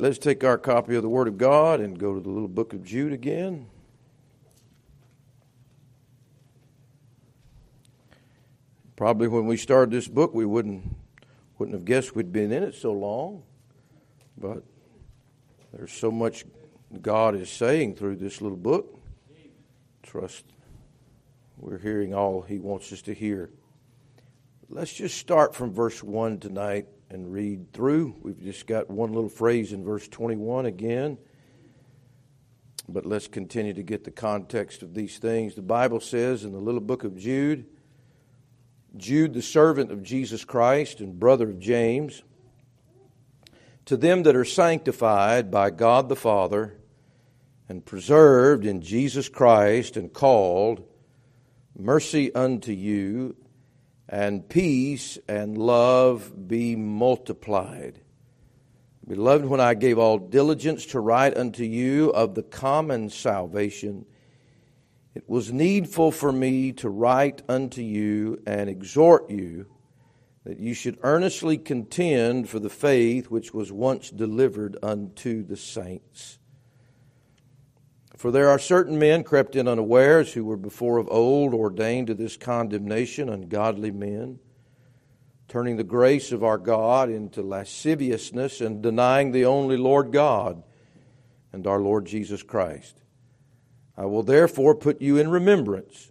Let's take our copy of the Word of God and go to the little book of Jude again. Probably when we started this book, we wouldn't wouldn't have guessed we'd been in it so long, but there's so much God is saying through this little book. Trust we're hearing all He wants us to hear. Let's just start from verse 1 tonight and read through. We've just got one little phrase in verse 21 again. But let's continue to get the context of these things. The Bible says in the little book of Jude Jude, the servant of Jesus Christ and brother of James, to them that are sanctified by God the Father and preserved in Jesus Christ and called, mercy unto you and peace and love be multiplied. Beloved, when I gave all diligence to write unto you of the common salvation, it was needful for me to write unto you and exhort you that you should earnestly contend for the faith which was once delivered unto the saints. For there are certain men crept in unawares who were before of old ordained to this condemnation, ungodly men, turning the grace of our God into lasciviousness and denying the only Lord God and our Lord Jesus Christ. I will therefore put you in remembrance,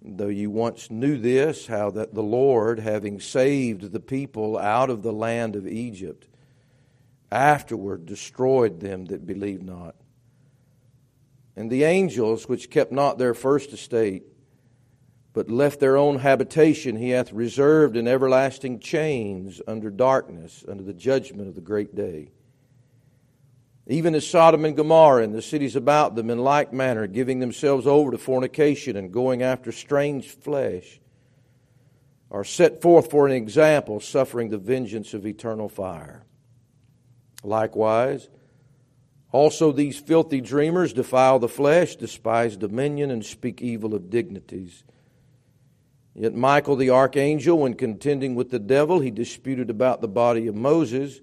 though you once knew this, how that the Lord, having saved the people out of the land of Egypt, afterward destroyed them that believed not and the angels which kept not their first estate, but left their own habitation, he hath reserved in everlasting chains under darkness, under the judgment of the great day. Even as Sodom and Gomorrah and the cities about them in like manner, giving themselves over to fornication and going after strange flesh, are set forth for an example, suffering the vengeance of eternal fire. Likewise, also, these filthy dreamers defile the flesh, despise dominion, and speak evil of dignities. Yet Michael the archangel, when contending with the devil, he disputed about the body of Moses,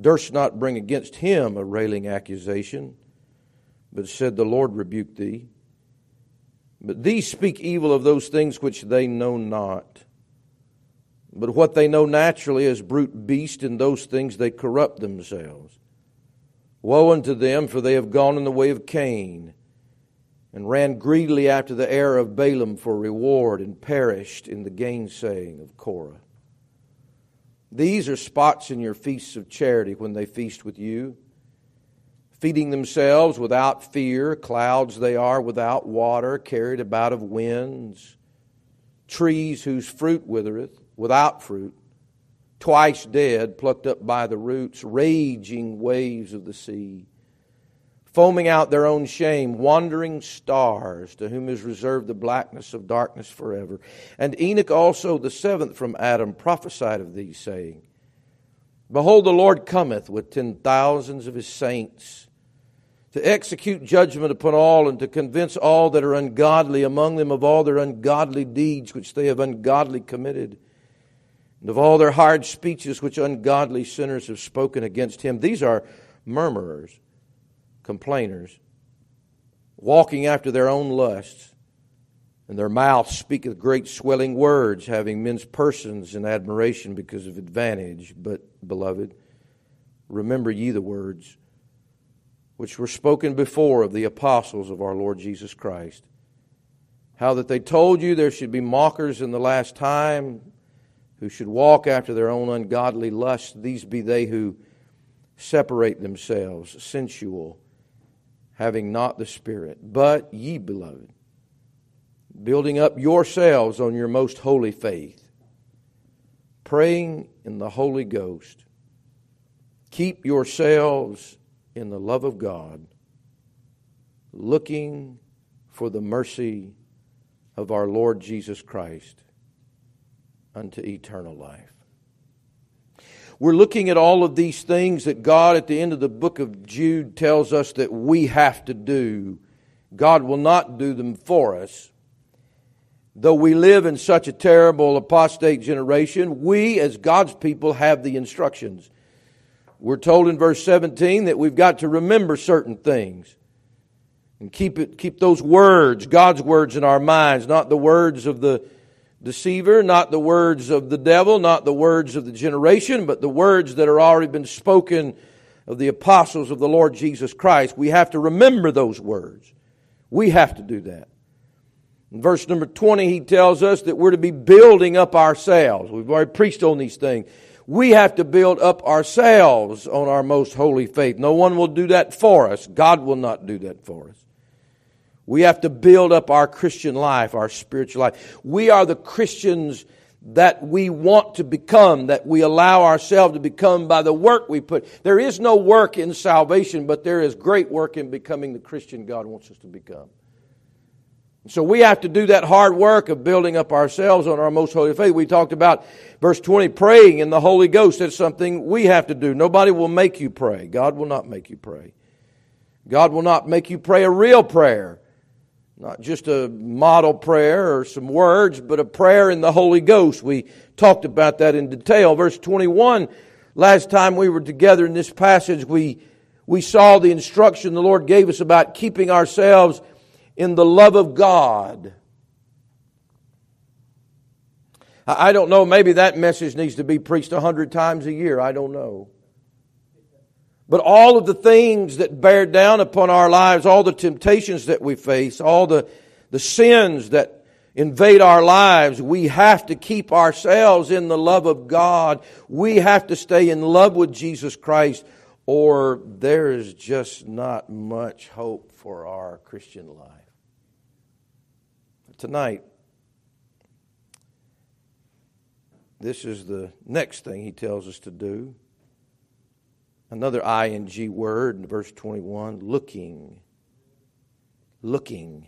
durst not bring against him a railing accusation, but said, The Lord rebuke thee. But these speak evil of those things which they know not. But what they know naturally as brute beast, in those things they corrupt themselves. Woe unto them, for they have gone in the way of Cain, and ran greedily after the heir of Balaam for reward, and perished in the gainsaying of Korah. These are spots in your feasts of charity when they feast with you, feeding themselves without fear, clouds they are without water, carried about of winds, trees whose fruit withereth, without fruit twice dead, plucked up by the roots, raging waves of the sea, foaming out their own shame, wandering stars, to whom is reserved the blackness of darkness forever. And Enoch also, the seventh from Adam, prophesied of these, saying, Behold, the Lord cometh with ten thousands of his saints to execute judgment upon all and to convince all that are ungodly among them of all their ungodly deeds which they have ungodly committed and of all their hard speeches which ungodly sinners have spoken against him. These are murmurers, complainers, walking after their own lusts, and their mouth speaketh great swelling words, having men's persons in admiration because of advantage. But, beloved, remember ye the words which were spoken before of the apostles of our Lord Jesus Christ. How that they told you there should be mockers in the last time who should walk after their own ungodly lusts, these be they who separate themselves, sensual, having not the Spirit. But ye, beloved, building up yourselves on your most holy faith, praying in the Holy Ghost, keep yourselves in the love of God, looking for the mercy of our Lord Jesus Christ unto eternal life. We're looking at all of these things that God at the end of the book of Jude tells us that we have to do. God will not do them for us. Though we live in such a terrible apostate generation, we as God's people have the instructions. We're told in verse 17 that we've got to remember certain things and keep it keep those words, God's words in our minds, not the words of the deceiver, not the words of the devil, not the words of the generation, but the words that are already been spoken of the apostles of the Lord Jesus Christ. We have to remember those words. We have to do that. In verse number 20, he tells us that we're to be building up ourselves. We've already preached on these things. We have to build up ourselves on our most holy faith. No one will do that for us. God will not do that for us. We have to build up our Christian life, our spiritual life. We are the Christians that we want to become, that we allow ourselves to become by the work we put. There is no work in salvation, but there is great work in becoming the Christian God wants us to become. So we have to do that hard work of building up ourselves on our most holy faith. We talked about verse 20, praying in the Holy Ghost. That's something we have to do. Nobody will make you pray. God will not make you pray. God will not make you pray a real prayer. Not just a model prayer or some words, but a prayer in the Holy Ghost. We talked about that in detail. Verse 21, last time we were together in this passage, we, we saw the instruction the Lord gave us about keeping ourselves in the love of God. I don't know, maybe that message needs to be preached a hundred times a year. I don't know. But all of the things that bear down upon our lives, all the temptations that we face, all the, the sins that invade our lives, we have to keep ourselves in the love of God. We have to stay in love with Jesus Christ, or there is just not much hope for our Christian life tonight, this is the next thing he tells us to do. Another ing word in verse 21 looking. Looking.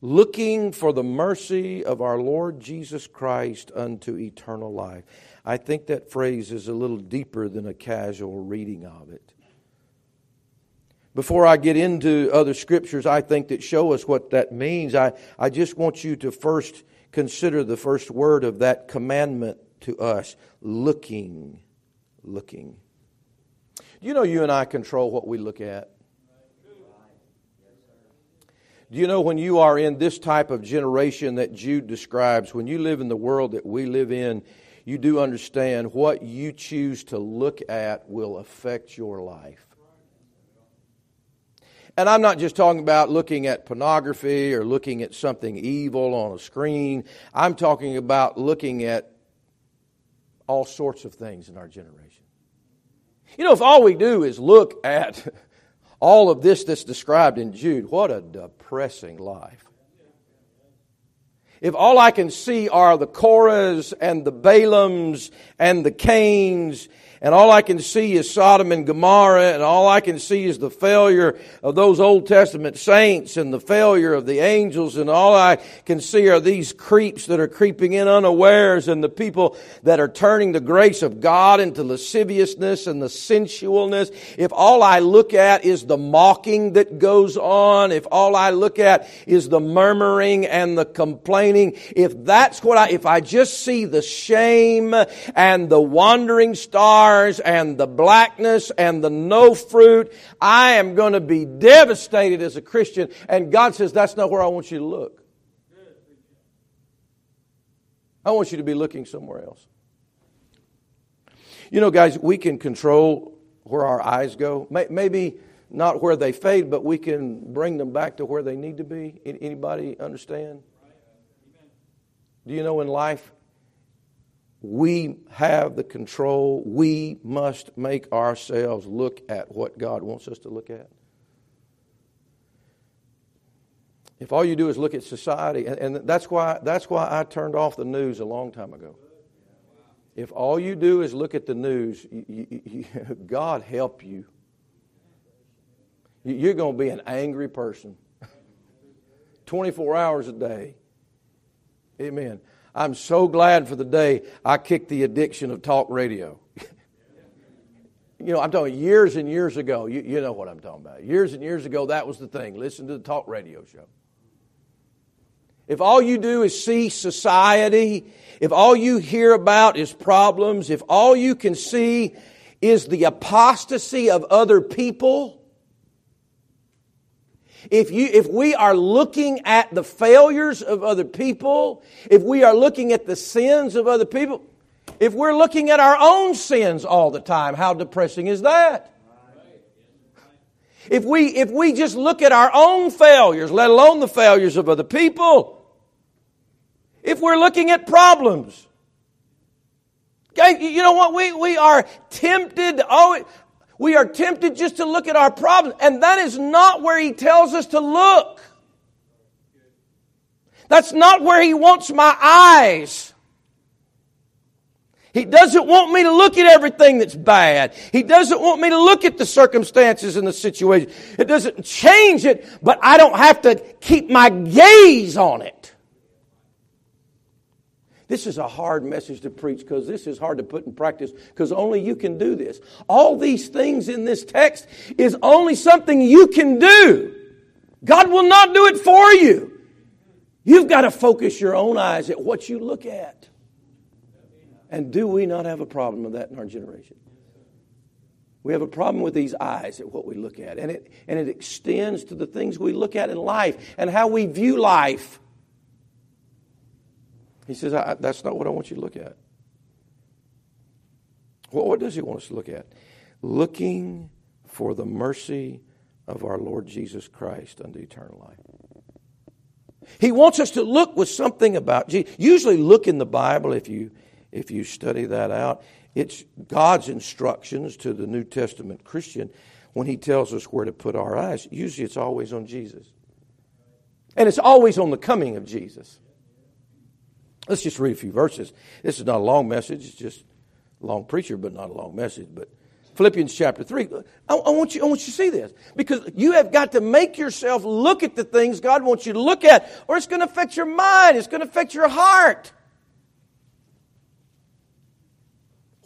Looking for the mercy of our Lord Jesus Christ unto eternal life. I think that phrase is a little deeper than a casual reading of it. Before I get into other scriptures, I think that show us what that means. I, I just want you to first consider the first word of that commandment to us looking. Looking. Do you know you and I control what we look at? Do you know when you are in this type of generation that Jude describes, when you live in the world that we live in, you do understand what you choose to look at will affect your life. And I'm not just talking about looking at pornography or looking at something evil on a screen. I'm talking about looking at all sorts of things in our generation. You know, if all we do is look at all of this that's described in Jude, what a depressing life. If all I can see are the Korahs and the Balaams and the Cains and all I can see is Sodom and Gomorrah, and all I can see is the failure of those Old Testament saints and the failure of the angels, and all I can see are these creeps that are creeping in unawares, and the people that are turning the grace of God into lasciviousness and the sensualness. If all I look at is the mocking that goes on, if all I look at is the murmuring and the complaining, if that's what I, if I just see the shame and the wandering star and the blackness and the no fruit. I am going to be devastated as a Christian. And God says, that's not where I want you to look. I want you to be looking somewhere else. You know, guys, we can control where our eyes go. Maybe not where they fade, but we can bring them back to where they need to be. Anybody understand? Do you know in life we have the control. We must make ourselves look at what God wants us to look at. If all you do is look at society, and, that's why that's why I turned off the news a long time ago. If all you do is look at the news, you, you, you, God help you. You're going to be an angry person 24 hours a day. Amen. I'm so glad for the day I kicked the addiction of talk radio. you know, I'm talking years and years ago. You, you know what I'm talking about. Years and years ago, that was the thing. Listen to the talk radio show. If all you do is see society, if all you hear about is problems, if all you can see is the apostasy of other people, if you, if we are looking at the failures of other people, if we are looking at the sins of other people, if we're looking at our own sins all the time, how depressing is that? If we, if we just look at our own failures, let alone the failures of other people, if we're looking at problems, you know what? We, we are tempted, oh, we are tempted just to look at our problems, and that is not where He tells us to look. That's not where He wants my eyes. He doesn't want me to look at everything that's bad. He doesn't want me to look at the circumstances and the situation. It doesn't change it, but I don't have to keep my gaze on it. This is a hard message to preach because this is hard to put in practice because only you can do this. All these things in this text is only something you can do. God will not do it for you. You've got to focus your own eyes at what you look at. And do we not have a problem with that in our generation? We have a problem with these eyes at what we look at. And it, and it extends to the things we look at in life and how we view life. He says, That's not what I want you to look at. Well, what does he want us to look at? Looking for the mercy of our Lord Jesus Christ unto eternal life. He wants us to look with something about Jesus. Usually, look in the Bible if you if you study that out. It's God's instructions to the New Testament Christian when He tells us where to put our eyes. Usually, it's always on Jesus, and it's always on the coming of Jesus. Let's just read a few verses. This is not a long message, it's just a long preacher, but not a long message. But Philippians chapter 3. I, I, want you, I want you to see this because you have got to make yourself look at the things God wants you to look at, or it's going to affect your mind, it's going to affect your heart.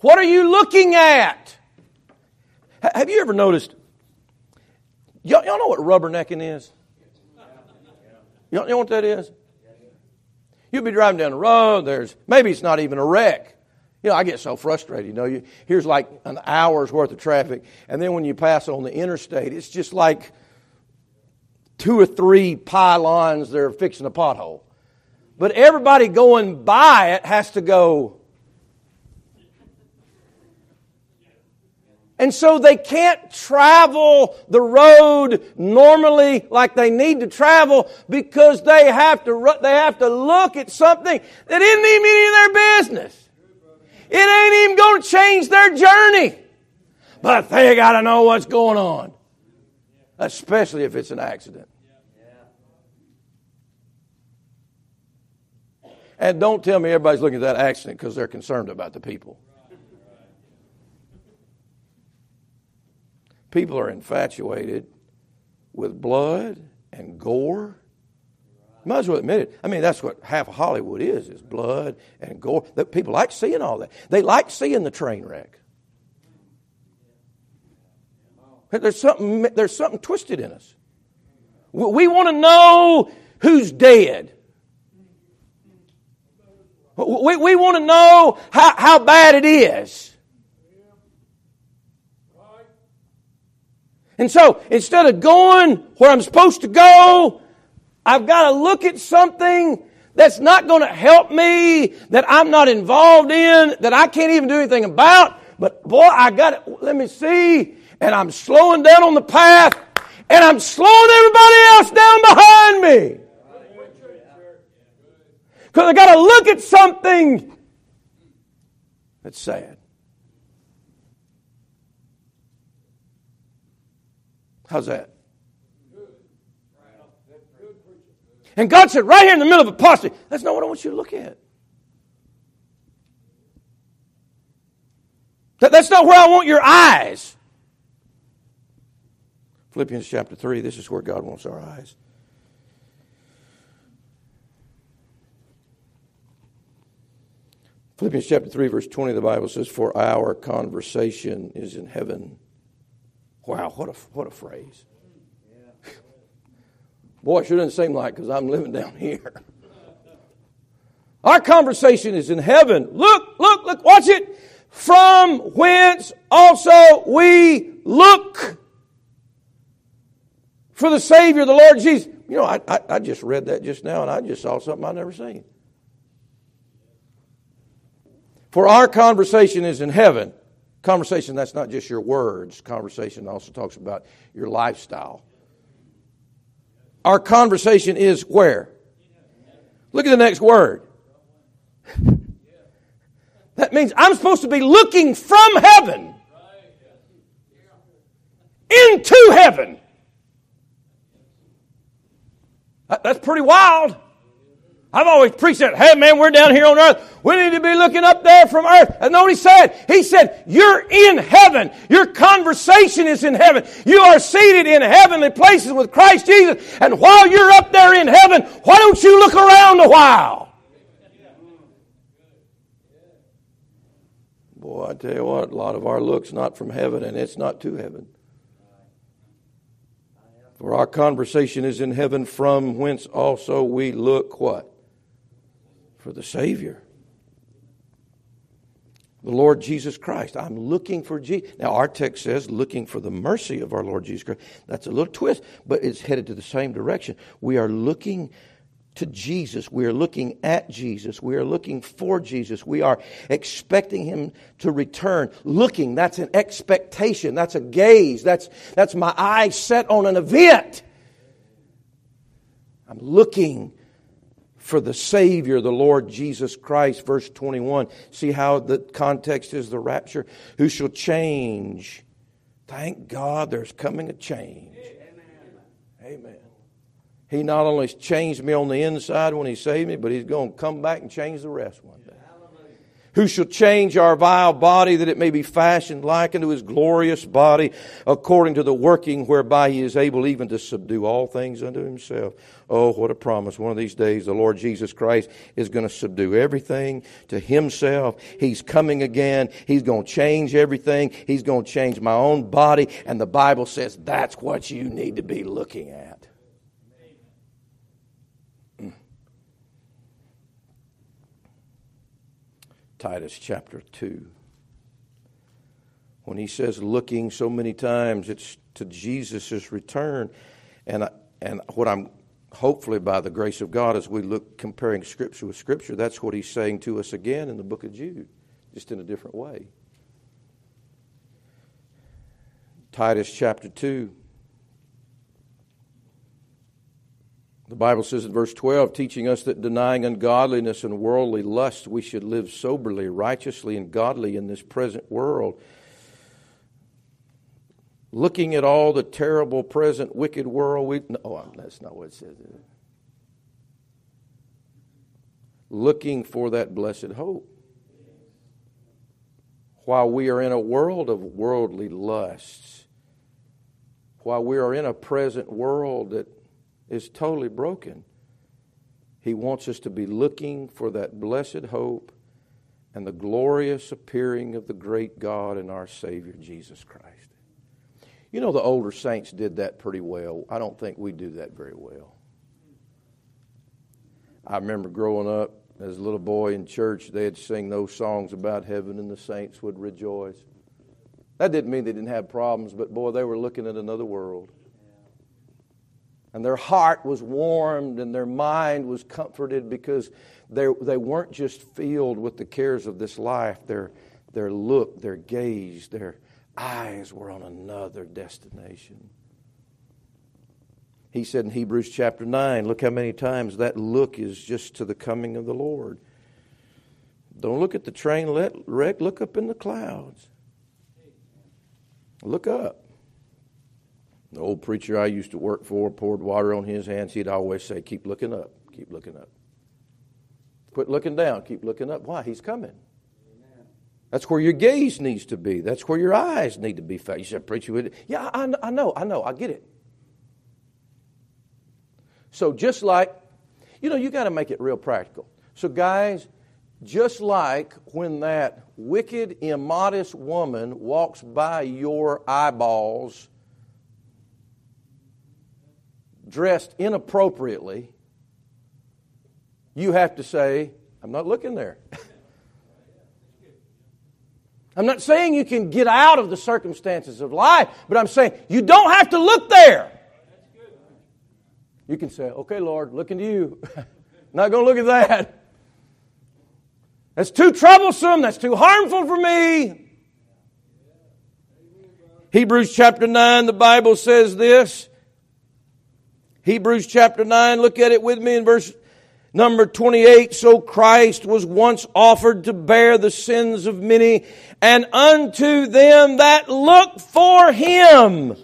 What are you looking at? Have you ever noticed? Y'all, y'all know what rubbernecking is? Y'all know what that is? You'll be driving down the road, there's maybe it's not even a wreck. You know, I get so frustrated. You know, you, here's like an hour's worth of traffic, and then when you pass on the interstate, it's just like two or three pylons they're fixing a pothole. But everybody going by it has to go, And so they can't travel the road normally like they need to travel because they have to, they have to look at something that isn't even any of their business. It ain't even going to change their journey. But they got to know what's going on. Especially if it's an accident. And don't tell me everybody's looking at that accident because they're concerned about the people. People are infatuated with blood and gore. Might as well admit it. I mean, that's what half of Hollywood is, is blood and gore. People like seeing all that. They like seeing the train wreck. There's something, there's something twisted in us. We want to know who's dead. We, we want to know how, how bad it is. And so instead of going where I'm supposed to go, I've got to look at something that's not going to help me, that I'm not involved in, that I can't even do anything about. But boy, I got it. Let me see. And I'm slowing down on the path and I'm slowing everybody else down behind me. Because I got to look at something that's sad. How's that? And God said, right here in the middle of apostasy, that's not what I want you to look at. That, that's not where I want your eyes. Philippians chapter 3, this is where God wants our eyes. Philippians chapter 3, verse 20, the Bible says, For our conversation is in heaven Wow, what a, what a phrase. Boy, it sure doesn't seem like because I'm living down here. Our conversation is in heaven. Look, look, look, watch it. from whence also we look for the Savior, the Lord Jesus. You know, I, I, I just read that just now and I just saw something I'd never seen. For our conversation is in heaven. Conversation, that's not just your words. Conversation also talks about your lifestyle. Our conversation is where? Look at the next word. That means I'm supposed to be looking from heaven into heaven. That's pretty wild. I've always preached that. Hey, man, we're down here on earth. We need to be looking up there from earth. And know what he said? He said, You're in heaven. Your conversation is in heaven. You are seated in heavenly places with Christ Jesus. And while you're up there in heaven, why don't you look around a while? Boy, I tell you what, a lot of our look's not from heaven, and it's not to heaven. For our conversation is in heaven, from whence also we look what? For the Savior. The Lord Jesus Christ. I'm looking for Jesus. Now, our text says looking for the mercy of our Lord Jesus Christ. That's a little twist, but it's headed to the same direction. We are looking to Jesus. We are looking at Jesus. We are looking for Jesus. We are expecting Him to return. Looking, that's an expectation. That's a gaze. That's, that's my eyes set on an event. I'm looking for the Savior, the Lord Jesus Christ. Verse 21. See how the context is the rapture? Who shall change? Thank God there's coming a change. Amen. He not only changed me on the inside when He saved me, but He's going to come back and change the rest one day. Who shall change our vile body that it may be fashioned like unto His glorious body, according to the working whereby He is able even to subdue all things unto Himself. Oh, what a promise. One of these days, the Lord Jesus Christ is going to subdue everything to Himself. He's coming again. He's going to change everything. He's going to change my own body. And the Bible says that's what you need to be looking at. Titus chapter 2. When he says looking so many times, it's to Jesus' return. And, and what I'm hopefully by the grace of God, as we look comparing Scripture with Scripture, that's what he's saying to us again in the book of Jude, just in a different way. Titus chapter 2. The Bible says in verse 12, teaching us that denying ungodliness and worldly lust, we should live soberly, righteously, and godly in this present world. Looking at all the terrible present wicked world, we. No, oh, that's not what it says. Looking for that blessed hope. While we are in a world of worldly lusts, while we are in a present world that is totally broken. He wants us to be looking for that blessed hope and the glorious appearing of the great God and our Savior, Jesus Christ. You know, the older saints did that pretty well. I don't think we do that very well. I remember growing up as a little boy in church, they'd sing those songs about heaven and the saints would rejoice. That didn't mean they didn't have problems, but boy, they were looking at another world. And their heart was warmed and their mind was comforted because they, they weren't just filled with the cares of this life. Their, their look, their gaze, their eyes were on another destination. He said in Hebrews chapter 9, look how many times that look is just to the coming of the Lord. Don't look at the train let wreck, look up in the clouds. Look up. The old preacher I used to work for poured water on his hands. He'd always say, Keep looking up, keep looking up. Quit looking down, keep looking up. Why? He's coming. Amen. That's where your gaze needs to be. That's where your eyes need to be fixed. You said, Preacher, with it. yeah, I, I know, I know, I get it. So just like, you know, you got to make it real practical. So, guys, just like when that wicked, immodest woman walks by your eyeballs dressed inappropriately, you have to say, I'm not looking there. I'm not saying you can get out of the circumstances of life, but I'm saying you don't have to look there. You can say, okay, Lord, looking to you. not going to look at that. That's too troublesome. That's too harmful for me. Hebrews chapter 9, the Bible says this. Hebrews chapter 9, look at it with me in verse number 28. So Christ was once offered to bear the sins of many, and unto them that look for him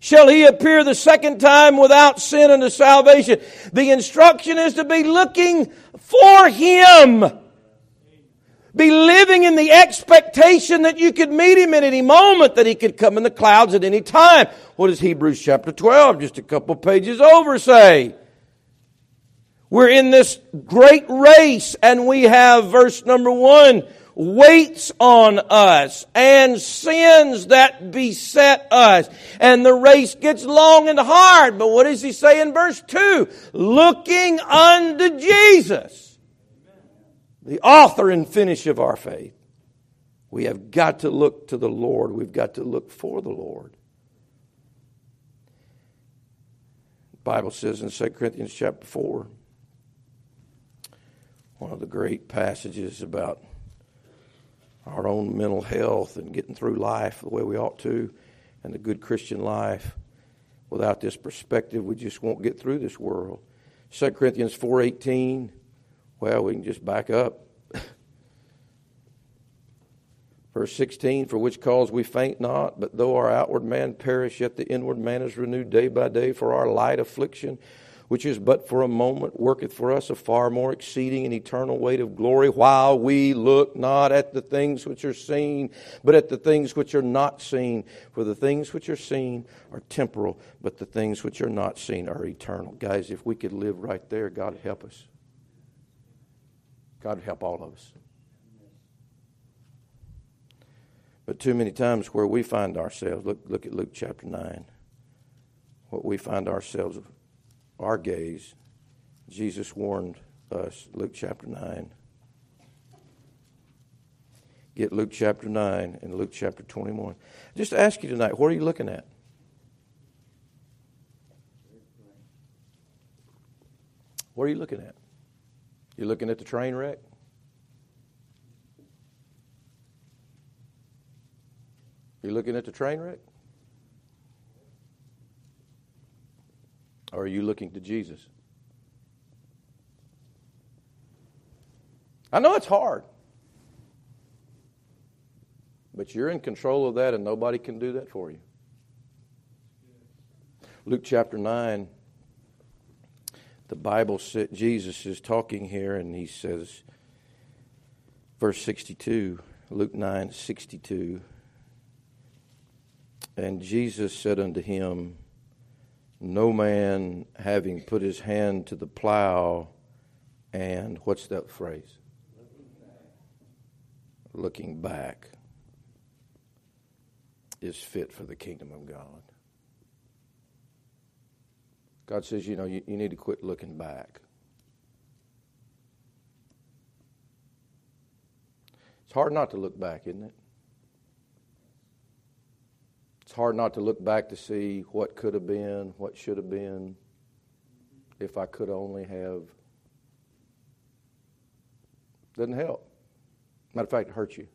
shall he appear the second time without sin unto salvation. The instruction is to be looking for him. Be living in the expectation that you could meet him at any moment, that he could come in the clouds at any time. What does Hebrews chapter 12, just a couple pages over, say? We're in this great race, and we have verse number one weights on us and sins that beset us. And the race gets long and hard. But what does he say in verse 2? Looking unto Jesus the author and finish of our faith. We have got to look to the Lord. We've got to look for the Lord. The Bible says in 2 Corinthians chapter 4, one of the great passages about our own mental health and getting through life the way we ought to and the good Christian life. Without this perspective, we just won't get through this world. 2 Corinthians 4:18 well, we can just back up. Verse 16, for which cause we faint not, but though our outward man perish, yet the inward man is renewed day by day, for our light affliction, which is but for a moment, worketh for us a far more exceeding and eternal weight of glory, while we look not at the things which are seen, but at the things which are not seen. For the things which are seen are temporal, but the things which are not seen are eternal. Guys, if we could live right there, God help us. God would help all of us. But too many times where we find ourselves, look, look at Luke chapter 9, what we find ourselves, our gaze, Jesus warned us, Luke chapter 9. Get Luke chapter 9 and Luke chapter 21. Just ask you tonight, what are you looking at? What are you looking at? You looking at the train wreck? You looking at the train wreck? Or are you looking to Jesus? I know it's hard. But you're in control of that, and nobody can do that for you. Luke chapter 9 the Bible, Jesus is talking here, and he says, verse 62, Luke 9 62. And Jesus said unto him, No man having put his hand to the plow, and what's that phrase? Looking back is fit for the kingdom of God. God says, you know, you, you need to quit looking back. It's hard not to look back, isn't it? It's hard not to look back to see what could have been, what should have been, if I could only have. Doesn't help. Matter of fact, it hurts you.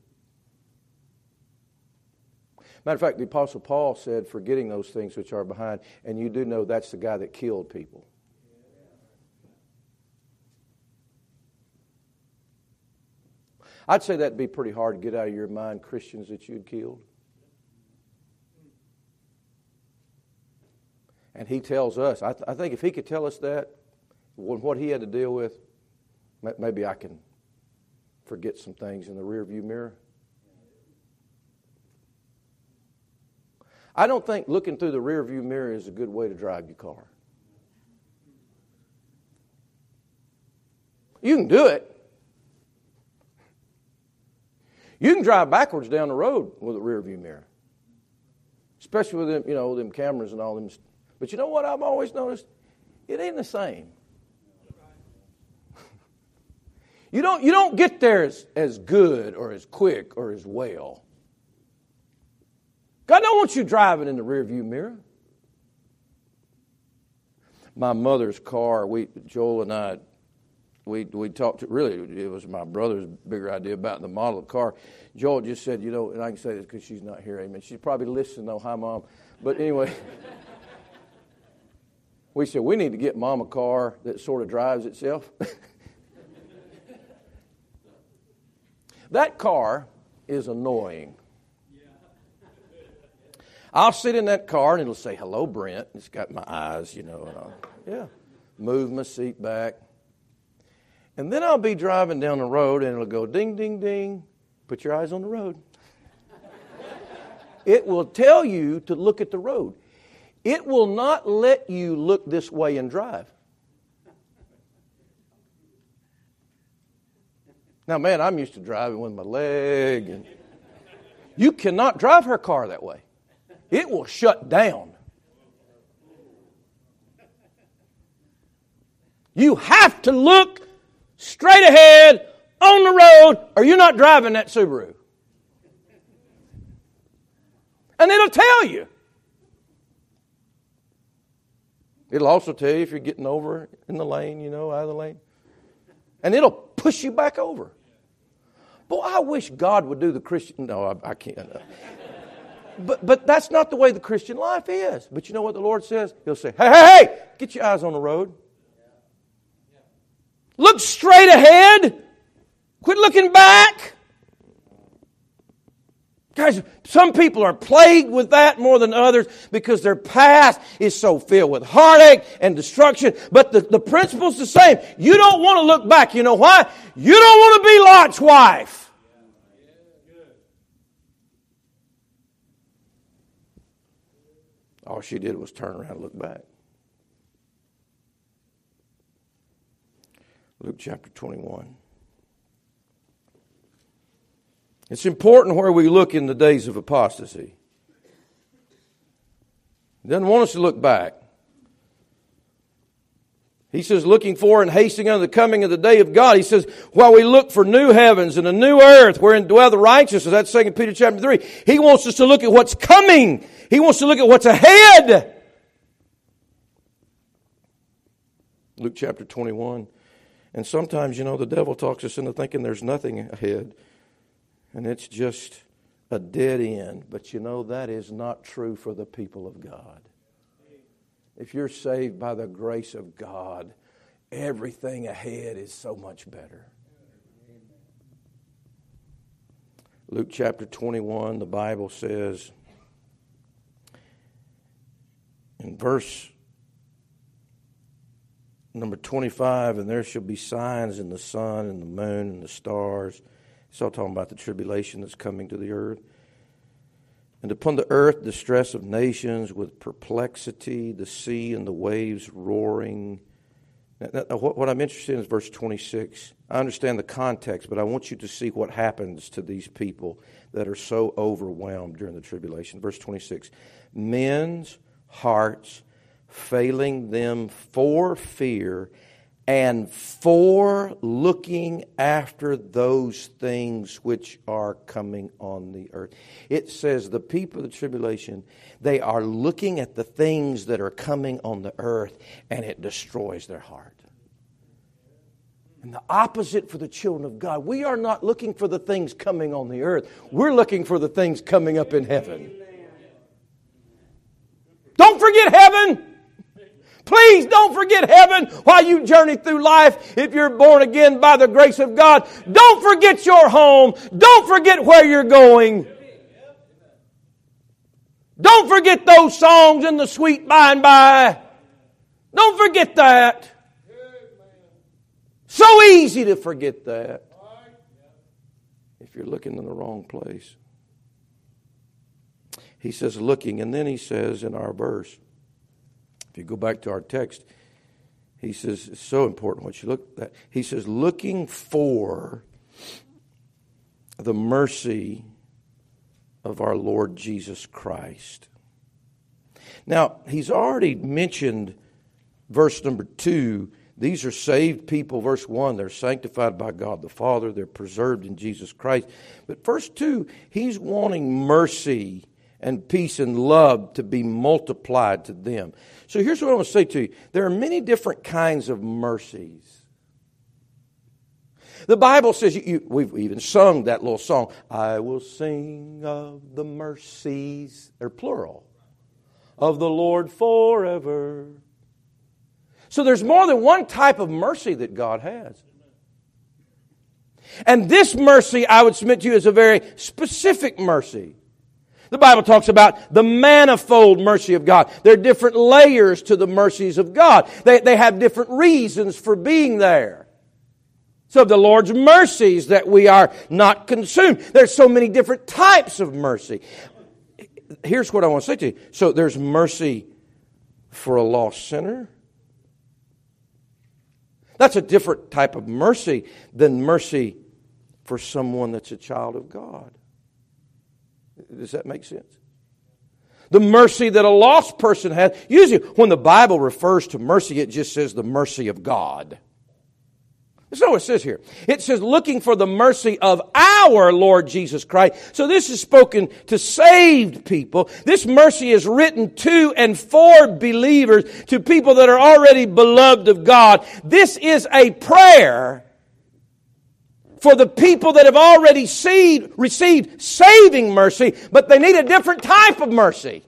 Matter of fact, the Apostle Paul said, forgetting those things which are behind, and you do know that's the guy that killed people. I'd say that'd be pretty hard to get out of your mind Christians that you'd killed. And he tells us, I, th- I think if he could tell us that, what he had to deal with, maybe I can forget some things in the rearview mirror. I don't think looking through the rearview mirror is a good way to drive your car. You can do it. You can drive backwards down the road with a rearview mirror, especially with them, you know, them cameras and all them. But you know what I've always noticed? It ain't the same. you don't you don't get there as, as good or as quick or as well God don't want you driving in the rearview mirror. My mother's car, we Joel and I we we talked to really it was my brother's bigger idea about the model of the car. Joel just said, you know, and I can say this because she's not here, amen. She's probably listening though, hi mom. But anyway, we said we need to get mom a car that sort of drives itself. that car is annoying. I'll sit in that car and it'll say, hello, Brent. It's got my eyes, you know. And I'll, yeah. Move my seat back. And then I'll be driving down the road and it'll go ding, ding, ding. Put your eyes on the road. it will tell you to look at the road. It will not let you look this way and drive. Now, man, I'm used to driving with my leg. And you cannot drive her car that way, it will shut down. You have to look straight ahead on the road, or you're not driving that Subaru. And it'll tell you. It'll also tell you if you're getting over in the lane, you know, out of the lane. And it'll push you back over. Boy, I wish God would do the Christian. No, I, I can't. But, but that's not the way the Christian life is. But you know what the Lord says? He'll say, hey, hey, hey, get your eyes on the road. Look straight ahead. Quit looking back. Guys, some people are plagued with that more than others because their past is so filled with heartache and destruction. But the, the principle's the same. You don't want to look back. You know why? You don't want to be Lot's wife. All she did was turn around and look back. Luke chapter 21. It's important where we look in the days of apostasy. Doesn't want us to look back. He says, looking for and hastening unto the coming of the day of God. He says, while we look for new heavens and a new earth wherein dwell the righteous, that's 2 Peter chapter 3. He wants us to look at what's coming. He wants to look at what's ahead. Luke chapter 21. And sometimes, you know, the devil talks us into thinking there's nothing ahead, and it's just a dead end. But you know, that is not true for the people of God. If you're saved by the grace of God, everything ahead is so much better. Luke chapter 21, the Bible says in verse number 25, and there shall be signs in the sun and the moon and the stars. It's all talking about the tribulation that's coming to the earth. And upon the earth, distress of nations with perplexity, the sea and the waves roaring. Now, what I'm interested in is verse 26. I understand the context, but I want you to see what happens to these people that are so overwhelmed during the tribulation. Verse 26 Men's hearts failing them for fear and for looking after those things which are coming on the earth. It says the people of the tribulation, they are looking at the things that are coming on the earth and it destroys their heart. And the opposite for the children of God. We are not looking for the things coming on the earth. We're looking for the things coming up in heaven. Don't forget heaven. Please don't forget heaven while you journey through life if you're born again by the grace of God. Don't forget your home. Don't forget where you're going. Don't forget those songs in the sweet by and by. Don't forget that. So easy to forget that if you're looking in the wrong place. He says, looking, and then he says in our verse, if you go back to our text, he says, it's so important what you look at. He says, looking for the mercy of our Lord Jesus Christ. Now, he's already mentioned verse number two. These are saved people. Verse one, they're sanctified by God the Father, they're preserved in Jesus Christ. But verse two, he's wanting mercy and peace and love to be multiplied to them. So here's what I want to say to you there are many different kinds of mercies. The Bible says, you, you, we've even sung that little song, I will sing of the mercies, they're plural, of the Lord forever. So there's more than one type of mercy that God has. And this mercy, I would submit to you, is a very specific mercy. The Bible talks about the manifold mercy of God. There are different layers to the mercies of God. They, they have different reasons for being there. So the Lord's mercies that we are not consumed. There's so many different types of mercy. Here's what I want to say to you. So there's mercy for a lost sinner. That's a different type of mercy than mercy for someone that's a child of God. Does that make sense? The mercy that a lost person has. Usually, when the Bible refers to mercy, it just says the mercy of God. That's not what it says here. It says looking for the mercy of our Lord Jesus Christ. So this is spoken to saved people. This mercy is written to and for believers, to people that are already beloved of God. This is a prayer for the people that have already see, received saving mercy, but they need a different type of mercy.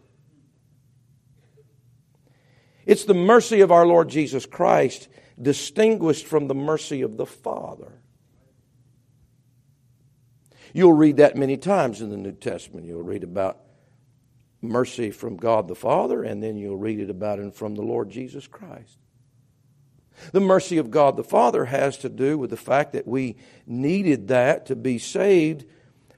It's the mercy of our Lord Jesus Christ distinguished from the mercy of the Father. You'll read that many times in the New Testament. You'll read about mercy from God the Father, and then you'll read it about it from the Lord Jesus Christ. The mercy of God the Father has to do with the fact that we needed that to be saved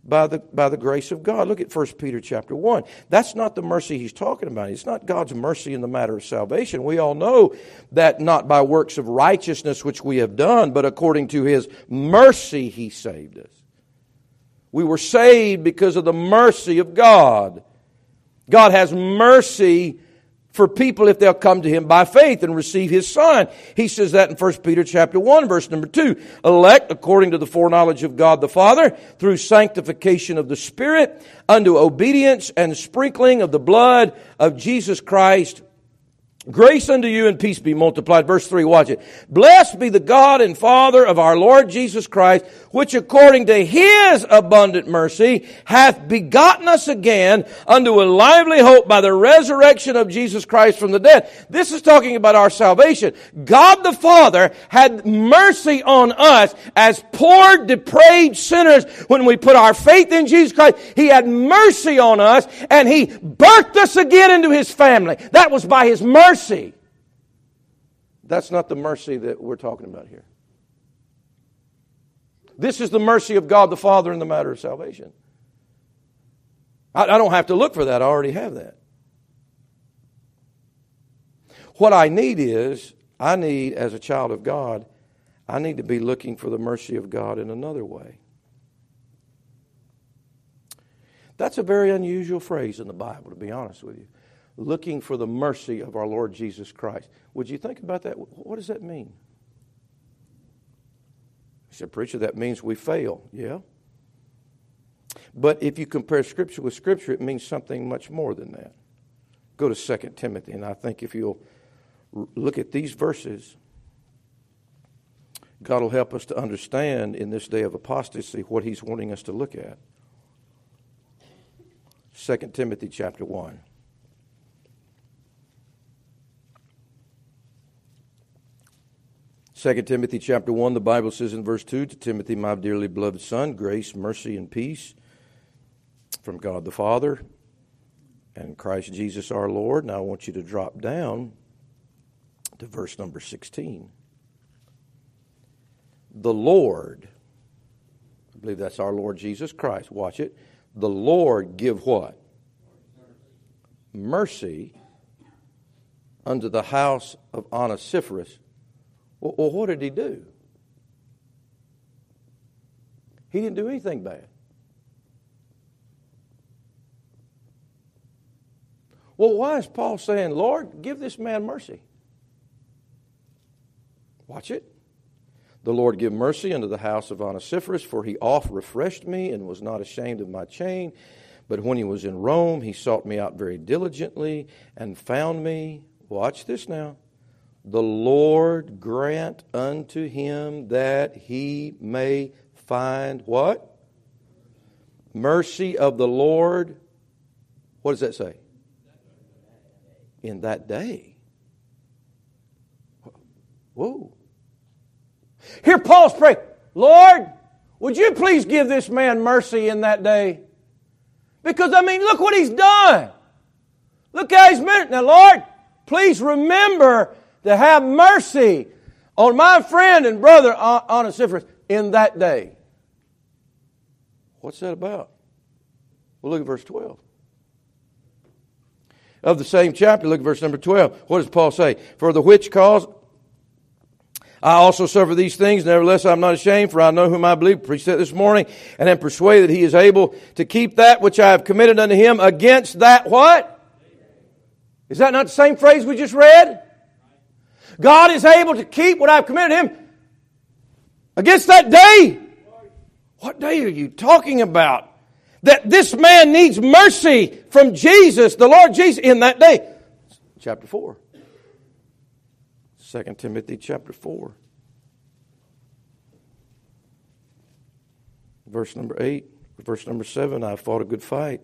by the, by the grace of God. Look at 1 Peter chapter 1. That's not the mercy he's talking about. It's not God's mercy in the matter of salvation. We all know that not by works of righteousness which we have done, but according to his mercy he saved us. We were saved because of the mercy of God. God has mercy for people if they'll come to him by faith and receive his son. He says that in 1 Peter chapter 1 verse number 2. Elect according to the foreknowledge of God the Father through sanctification of the Spirit unto obedience and sprinkling of the blood of Jesus Christ Grace unto you and peace be multiplied. Verse 3, watch it. Blessed be the God and Father of our Lord Jesus Christ, which according to his abundant mercy hath begotten us again unto a lively hope by the resurrection of Jesus Christ from the dead. This is talking about our salvation. God the Father had mercy on us as poor, depraved sinners when we put our faith in Jesus Christ. He had mercy on us and he birthed us again into his family. That was by his mercy mercy. That's not the mercy that we're talking about here. This is the mercy of God the Father in the matter of salvation. I, I don't have to look for that, I already have that. What I need is, I need, as a child of God, I need to be looking for the mercy of God in another way. That's a very unusual phrase in the Bible, to be honest with you looking for the mercy of our Lord Jesus Christ. Would you think about that? What does that mean? He said, Preacher, that means we fail. Yeah. But if you compare Scripture with Scripture, it means something much more than that. Go to 2 Timothy, and I think if you'll look at these verses, God will help us to understand in this day of apostasy what He's wanting us to look at. 2 Timothy chapter 1. 2 Timothy chapter 1, the Bible says in verse 2 to Timothy, my dearly beloved son, grace, mercy, and peace from God the Father and Christ Jesus our Lord. Now I want you to drop down to verse number 16. The Lord, I believe that's our Lord Jesus Christ. Watch it. The Lord give what? Mercy unto the house of Onesiphorus well, what did he do? He didn't do anything bad. Well, why is Paul saying, Lord, give this man mercy? Watch it. The Lord give mercy unto the house of Onesiphorus, for he oft refreshed me and was not ashamed of my chain. But when he was in Rome, he sought me out very diligently and found me. Watch this now. The Lord grant unto him that he may find what? Mercy of the Lord. What does that say? In that day. Whoa. Here Paul's praying, Lord, would you please give this man mercy in that day? Because, I mean, look what he's done. Look how he's been. Now, Lord, please remember to have mercy on my friend and brother uh, Onesiphorus in that day. What's that about? Well, look at verse 12. Of the same chapter, look at verse number 12. What does Paul say? For the which cause I also suffer these things, nevertheless I'm not ashamed, for I know whom I believe, preached that this morning, and am persuaded that he is able to keep that which I have committed unto him against that what? Is that not the same phrase we just read? God is able to keep what I've committed him against that day. What day are you talking about? That this man needs mercy from Jesus, the Lord Jesus, in that day. Chapter 4. 2 Timothy chapter 4. Verse number 8, verse number 7 I've fought a good fight.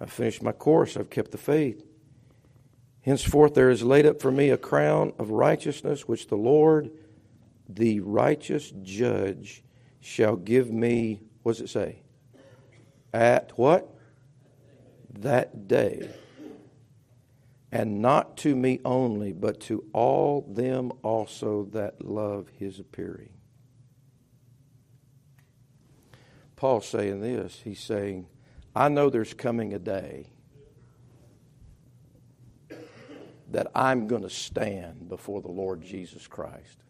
I've finished my course. I've kept the faith. Henceforth there is laid up for me a crown of righteousness, which the Lord, the righteous judge, shall give me. What does it say? At what? That day and not to me only, but to all them also that love his appearing. Paul's saying this. He's saying, I know there's coming a day that I'm going to stand before the Lord Jesus Christ.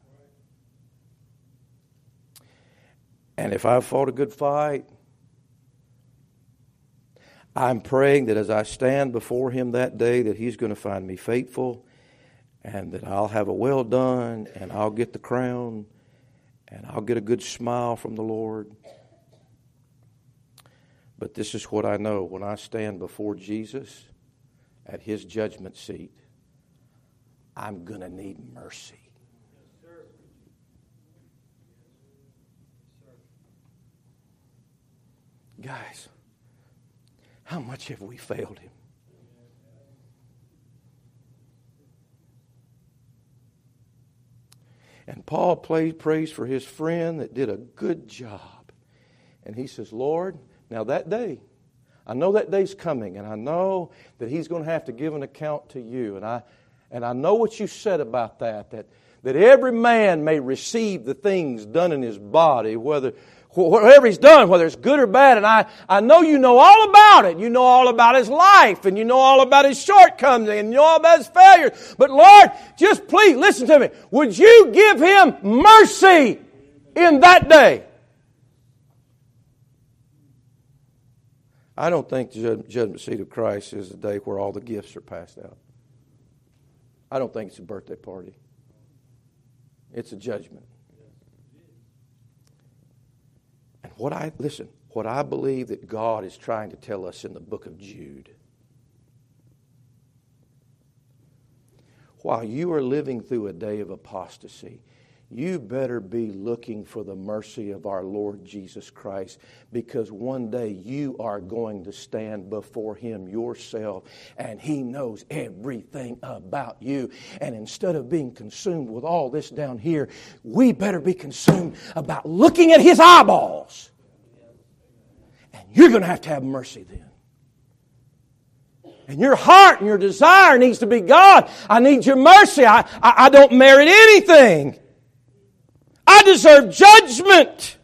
And if I've fought a good fight, I'm praying that as I stand before Him that day, that He's going to find me faithful and that I'll have a well done and I'll get the crown and I'll get a good smile from the Lord. But this is what I know when I stand before Jesus at His judgment seat, I'm going to need mercy. Guys, how much have we failed Him? And Paul prays for his friend that did a good job. And he says, Lord, now that day, I know that day's coming, and I know that he's going to have to give an account to you. And I, and I know what you said about that, that, that every man may receive the things done in his body, whether whatever he's done, whether it's good or bad, and I, I know you know all about it. You know all about his life, and you know all about his shortcomings, and you know all about his failures. But Lord, just please listen to me. Would you give him mercy in that day? I don't think the judgment seat of Christ is the day where all the gifts are passed out. I don't think it's a birthday party. It's a judgment. And what I listen, what I believe that God is trying to tell us in the book of Jude. While you are living through a day of apostasy, you better be looking for the mercy of our Lord Jesus Christ because one day you are going to stand before Him yourself and He knows everything about you. And instead of being consumed with all this down here, we better be consumed about looking at His eyeballs. And you're going to have to have mercy then. And your heart and your desire needs to be God, I need your mercy. I, I, I don't merit anything. I deserve judgment.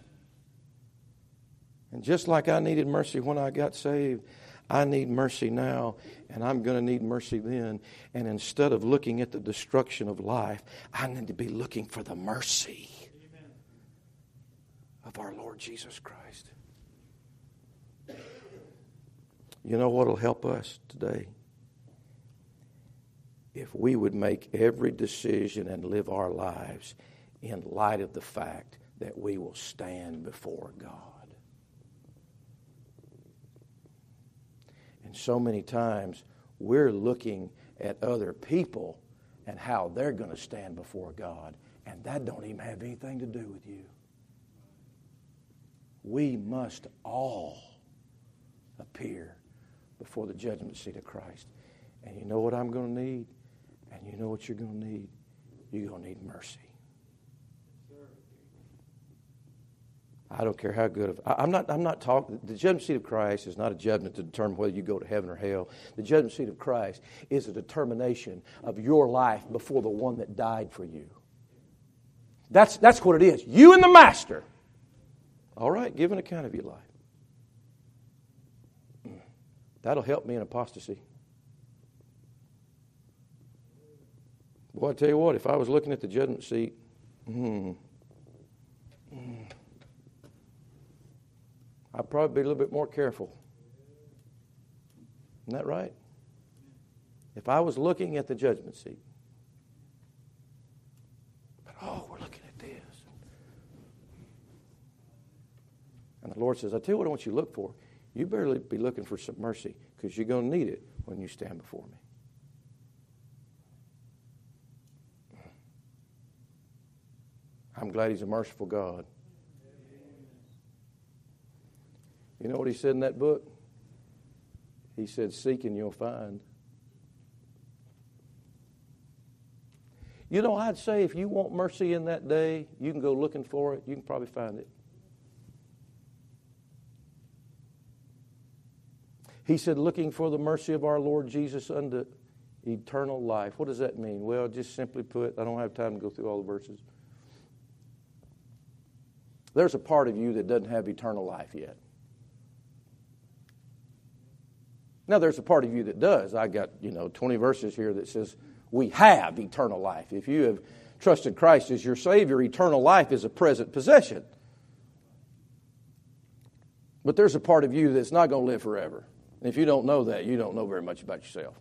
And just like I needed mercy when I got saved, I need mercy now, and I'm going to need mercy then. And instead of looking at the destruction of life, I need to be looking for the mercy of our Lord Jesus Christ. You know what will help us today? If we would make every decision and live our lives in light of the fact that we will stand before God. And so many times we're looking at other people and how they're going to stand before God, and that don't even have anything to do with you. We must all appear before the judgment seat of Christ. And you know what I'm going to need? And you know what you're going to need? You're going to need mercy. I don't care how good of I'm not I'm not talking the judgment seat of Christ is not a judgment to determine whether you go to heaven or hell. The judgment seat of Christ is a determination of your life before the one that died for you. That's that's what it is. You and the master. All right, give an account of your life. That'll help me in apostasy. Boy, I tell you what, if I was looking at the judgment seat, hmm, I'd probably be a little bit more careful. Isn't that right? If I was looking at the judgment seat, but oh, we're looking at this. And the Lord says, I tell you what I want you to look for. You better be looking for some mercy because you're going to need it when you stand before me. I'm glad He's a merciful God. You know what He said in that book? He said, Seek and you'll find. You know, I'd say if you want mercy in that day, you can go looking for it. You can probably find it. He said, looking for the mercy of our Lord Jesus unto eternal life. What does that mean? Well, just simply put, I don't have time to go through all the verses. There's a part of you that doesn't have eternal life yet. Now, there's a part of you that does. I got, you know, 20 verses here that says we have eternal life. If you have trusted Christ as your Savior, eternal life is a present possession. But there's a part of you that's not going to live forever. And if you don't know that, you don't know very much about yourself.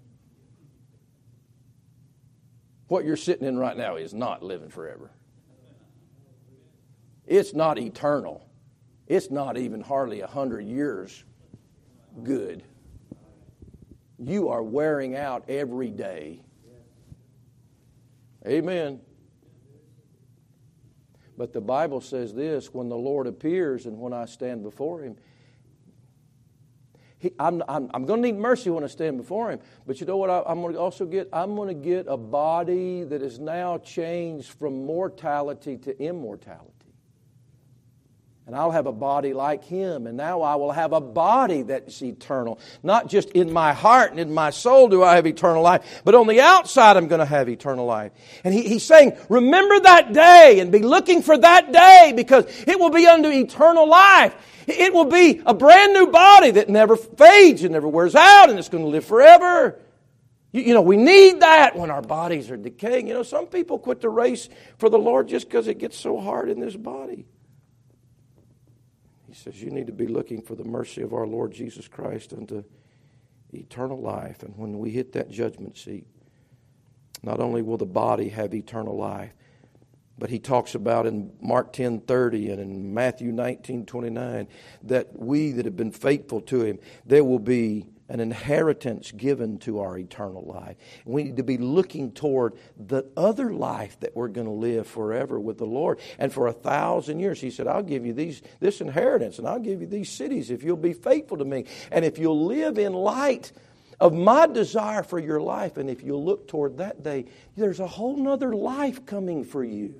What you're sitting in right now is not living forever. It's not eternal. It's not even hardly a hundred years good. You are wearing out every day. Amen. But the Bible says this when the Lord appears and when I stand before Him, he, I'm, I'm, I'm going to need mercy when I stand before Him. But you know what I, I'm going to also get? I'm going to get a body that is now changed from mortality to immortality. And I'll have a body like him. And now I will have a body that's eternal. Not just in my heart and in my soul do I have eternal life, but on the outside I'm going to have eternal life. And he, he's saying, remember that day and be looking for that day because it will be unto eternal life. It will be a brand new body that never fades and never wears out and it's going to live forever. You, you know, we need that when our bodies are decaying. You know, some people quit the race for the Lord just because it gets so hard in this body. Says, You need to be looking for the mercy of our Lord Jesus Christ unto eternal life. And when we hit that judgment seat, not only will the body have eternal life, but he talks about in Mark 10 30 and in Matthew 19 29 that we that have been faithful to him, there will be an inheritance given to our eternal life. We need to be looking toward the other life that we're going to live forever with the Lord. And for a thousand years, He said, I'll give you these, this inheritance and I'll give you these cities if you'll be faithful to me. And if you'll live in light of my desire for your life, and if you'll look toward that day, there's a whole nother life coming for you.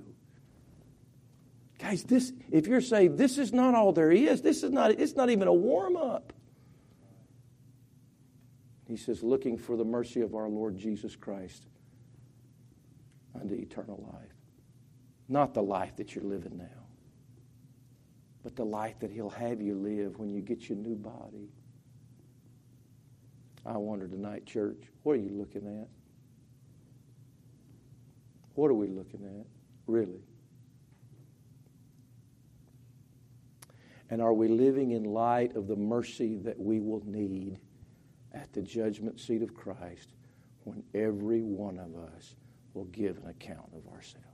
Guys, this if you're saved, this is not all there is. This is not it's not even a warm up. He says, looking for the mercy of our Lord Jesus Christ unto eternal life. Not the life that you're living now, but the life that He'll have you live when you get your new body. I wonder tonight, church, what are you looking at? What are we looking at, really? And are we living in light of the mercy that we will need? At the judgment seat of Christ when every one of us will give an account of ourselves.